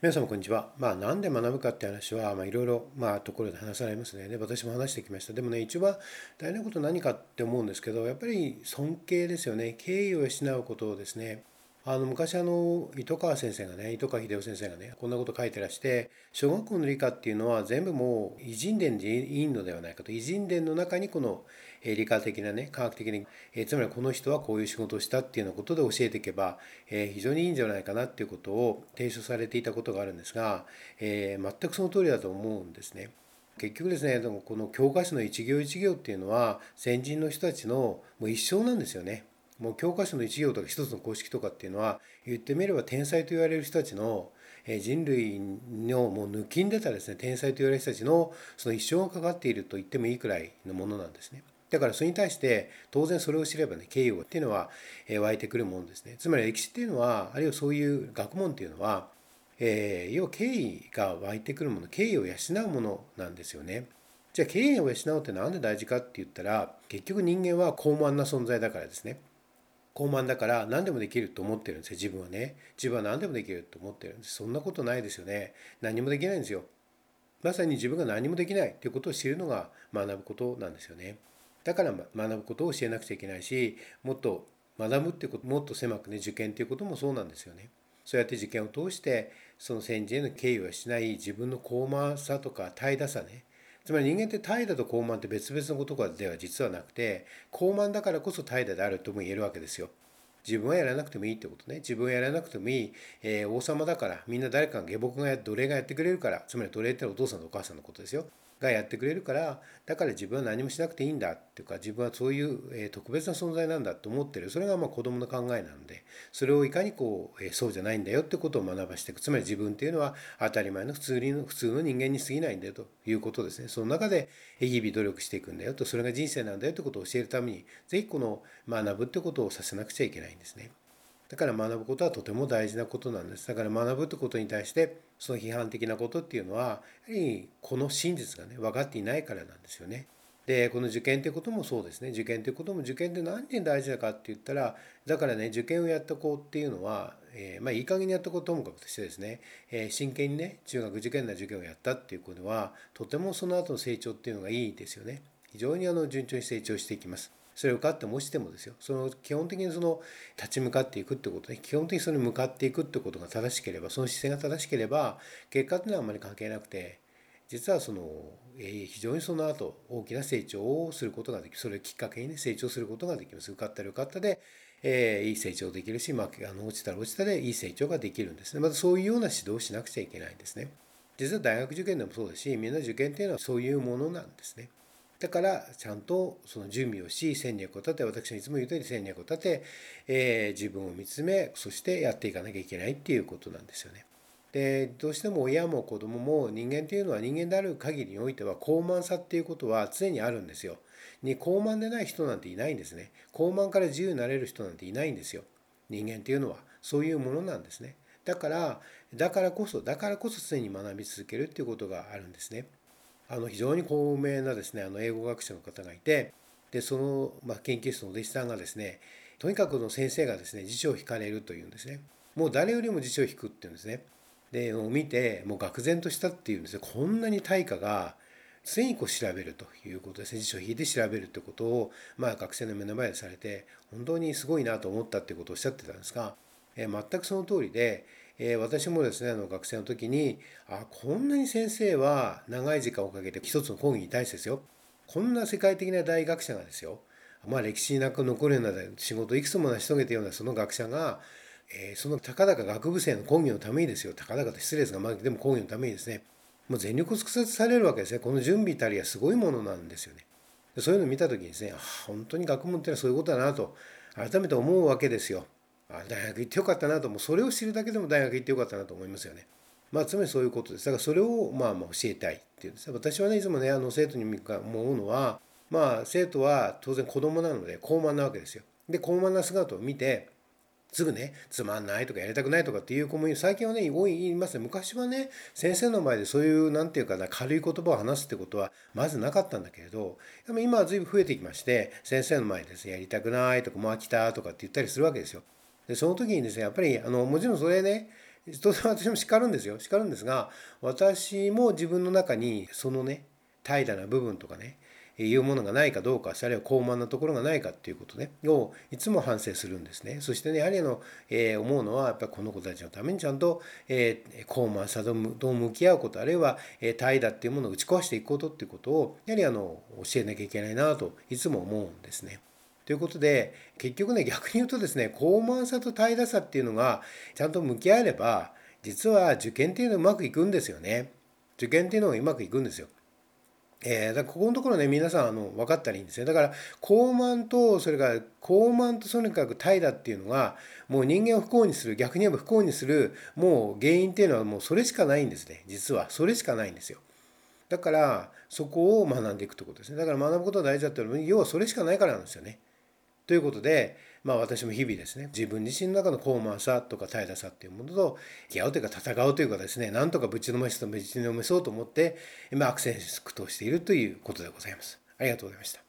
皆様こんにちは。まあなんで学ぶかって話は、まあいろいろ、まあところで話されますね。で、私も話してきました。でもね、一番大事なこと何かって思うんですけど、やっぱり尊敬ですよね。敬意を失うことをですね、あの昔あの糸川先生がね糸川秀夫先生がねこんなこと書いてらして小学校の理科っていうのは全部もう偉人伝でいいのではないかと偉人伝の中にこの理科的なね科学的に、えつまりこの人はこういう仕事をしたっていうようなことで教えていけば、え非常にいいんじゃないかなっていうことを提唱されていたことがあるんですが、え全くその通りだと思うんですね。結局ですねこの教科書の一行一行っていうのは先人の人たちのもう一生なんですよね。もう教科書の一行とか一つの公式とかっていうのは言ってみれば天才と言われる人たちの人類のもう抜きんでたですね天才と言われる人たちのその一生がかかっていると言ってもいいくらいのものなんですね。だからそれに対して当然それを知ればね敬意をっていうのは湧いてくるものですね。つまり歴史っていうのはあるいはそういう学問っていうのは、えー、要は敬意が湧いてくるもの敬意を養うものなんですよね。じゃあ敬意を養うって何で大事かって言ったら結局人間は高慢な存在だからですね。高慢だから何でもできると思ってるんですよ自分はね。自分は何でもできると思ってるんです。そんなことないですよね。何もできないんですよ。まさに自分が何もできない。ということを知るのが学ぶことなんですよね。だから学ぶことを教えなくちゃいけないしもっと学ぶっていうこともっと狭くね受験っていうこともそうなんですよね。そうやって受験を通してその先人への敬意はしない。自分の高慢さとか怠惰さね。つまり人間って怠惰と高慢って別々のことでは実はなくて高慢だからこそ怠惰であるとも言えるわけですよ。自分はやらなくてもいいってことね。自分はやらなくてもいい、えー、王様だからみんな誰かが下僕がや奴隷がやってくれるからつまり奴隷ってのはお父さんとお母さんのことですよ。がやってくれるからだから自分は何もしなくていいんだっていうか自分はそういう、特別な存在なんだと思ってる。それがまあ子供の考えなんでそれをいかにこう、そうじゃないんだよってことを学ばしていく。つまり自分っていうのは当たり前の普通の普通の人間に過ぎないんだよということですね。その中で日々努力していくんだよとそれが人生なんだよってことを教えるために是非この学ぶってことをさせなくちゃいけないんですね。だから学ぶことはとても大事なことなんです。だから学ぶってことに対してその批判的なことっていうのはやはりこの真実がね分かっていないからなんですよね。でこの受験ってこともそうですね受験ってことも受験って何に大事だかって言ったらだからね受験をやった子っていうのは、えー、まあいい加減にやった子ともかくとしてですね、えー、真剣にね中学受験な受験をやったっていうことはとてもその後の成長っていうのがいいですよね。非常にあの順調に成長していきます。それを受かってもしてもですよ。その基本的にその立ち向かっていくってことね。基本的にそれに向かっていくってことが正しければその姿勢が正しければ結果っていうのはあんまり関係なくて実はその、え非常にその後大きな成長をすることができるそれをきっかけにね成長することができます。受かったら受かったで、えー、いい成長できるし、まあ、あの落ちたら落ちたでいい成長ができるんですね。またそういうような指導をしなくちゃいけないんですね。実は大学受験でもそうですしみんな受験っていうのはそういうものなんですね。だからちゃんとその準備をし戦略を立て私はいつも言う通り戦略を立て、えー、自分を見つめそしてやっていかなきゃいけないっていうことなんですよね。でどうしても親も子供も人間っていうのは人間である限りにおいては高慢さっていうことは常にあるんですよ。に高慢でない人なんていないんですね。高慢から自由になれる人なんていないんですよ。人間っていうのはそういうものなんですね。だからだからこそだからこそ常に学び続けるっていうことがあるんですね。あの非常に高名なですねあの英語学者の方がいてでその、まあ、研究室のお弟子さんがですねとにかくの先生がですね辞書を引かれるというんですね。もう誰よりも辞書を引くっていうんですね。で見てもう愕然としたっていうんですね。こんなに対価が常にこう調べるということですね。辞書を引いて調べるってことを、まあ、学生の目の前でされて本当にすごいなと思ったっていうことをおっしゃってたんですが、え、全くその通りでえー、私もですねあの学生の時にあこんなに先生は長い時間をかけて一つの講義に対してですよ。こんな世界的な大学者がですよ。まあ歴史になく残るような仕事をいくつも成し遂げたようなその学者が、えー、そのたかだか学部生の講義のためにですよ。たかだかと失礼ですが、まあ、でも講義のためにですね。もう全力を尽くされるわけですね。この準備たりはすごいものなんですよね。そういうのを見た時にですね本当に学問っていうのはそういうことだなと改めて思うわけですよ。あ大学行ってよかったなともうそれを知るだけでも大学行ってよかったなと思いますよね。まあ、つまりそういうことです。だからそれをまあまあ教えたいっていうんです。私はねいつもねあの生徒に思うのはまあ生徒は当然子供なので高慢なわけですよ。で高慢な姿を見てすぐねつまんないとかやりたくないとかっていう子も最近はね多い言いますね昔はね先生の前でそういう何て言うかな軽い言葉を話すってことはまずなかったんだけれど今は随分増えてきまして先生の前でやりたくないとかもう飽きたとかって言ったりするわけですよ。でその時にですねやっぱりあのもちろんそれね当然私も叱るんですよ叱るんですが私も自分の中にそのね怠惰な部分とかねいうものがないかどうかあるいは高慢なところがないかっていうことねをいつも反省するんですねそしてねやはりあの、えー、思うのはやっぱりこの子たちのためにちゃんと、えー、高慢さと向き合うことあるいは、えー、怠惰っていうものを打ち壊していくことっていうことをやはりあの教えなきゃいけないなといつも思うんですね。ということで結局ね逆に言うとですね高慢さと怠惰さっていうのがちゃんと向き合えれば実は受験っていうのはうまくいくんですよね。受験っていうのがうまくいくんですよ。えー、だからここのところね皆さんあの分かったらいいんですよ。だから高慢とそれから高慢ととにかく怠惰っていうのがもう人間を不幸にする逆に言えば不幸にするもう原因っていうのはもうそれしかないんですね。実は。それしかないんですよ。だからそこを学んでいくということですね。だから学ぶことが大事だっていうのは要はそれしかないからなんですよね。ということでまあ私も日々ですね自分自身の中の高慢さとか怠惰さっていうものと付き合うというか戦うというかですねなんとかぶちのめしとぶちのめそうと思って今悪戦苦闘しているということでございます。ありがとうございました。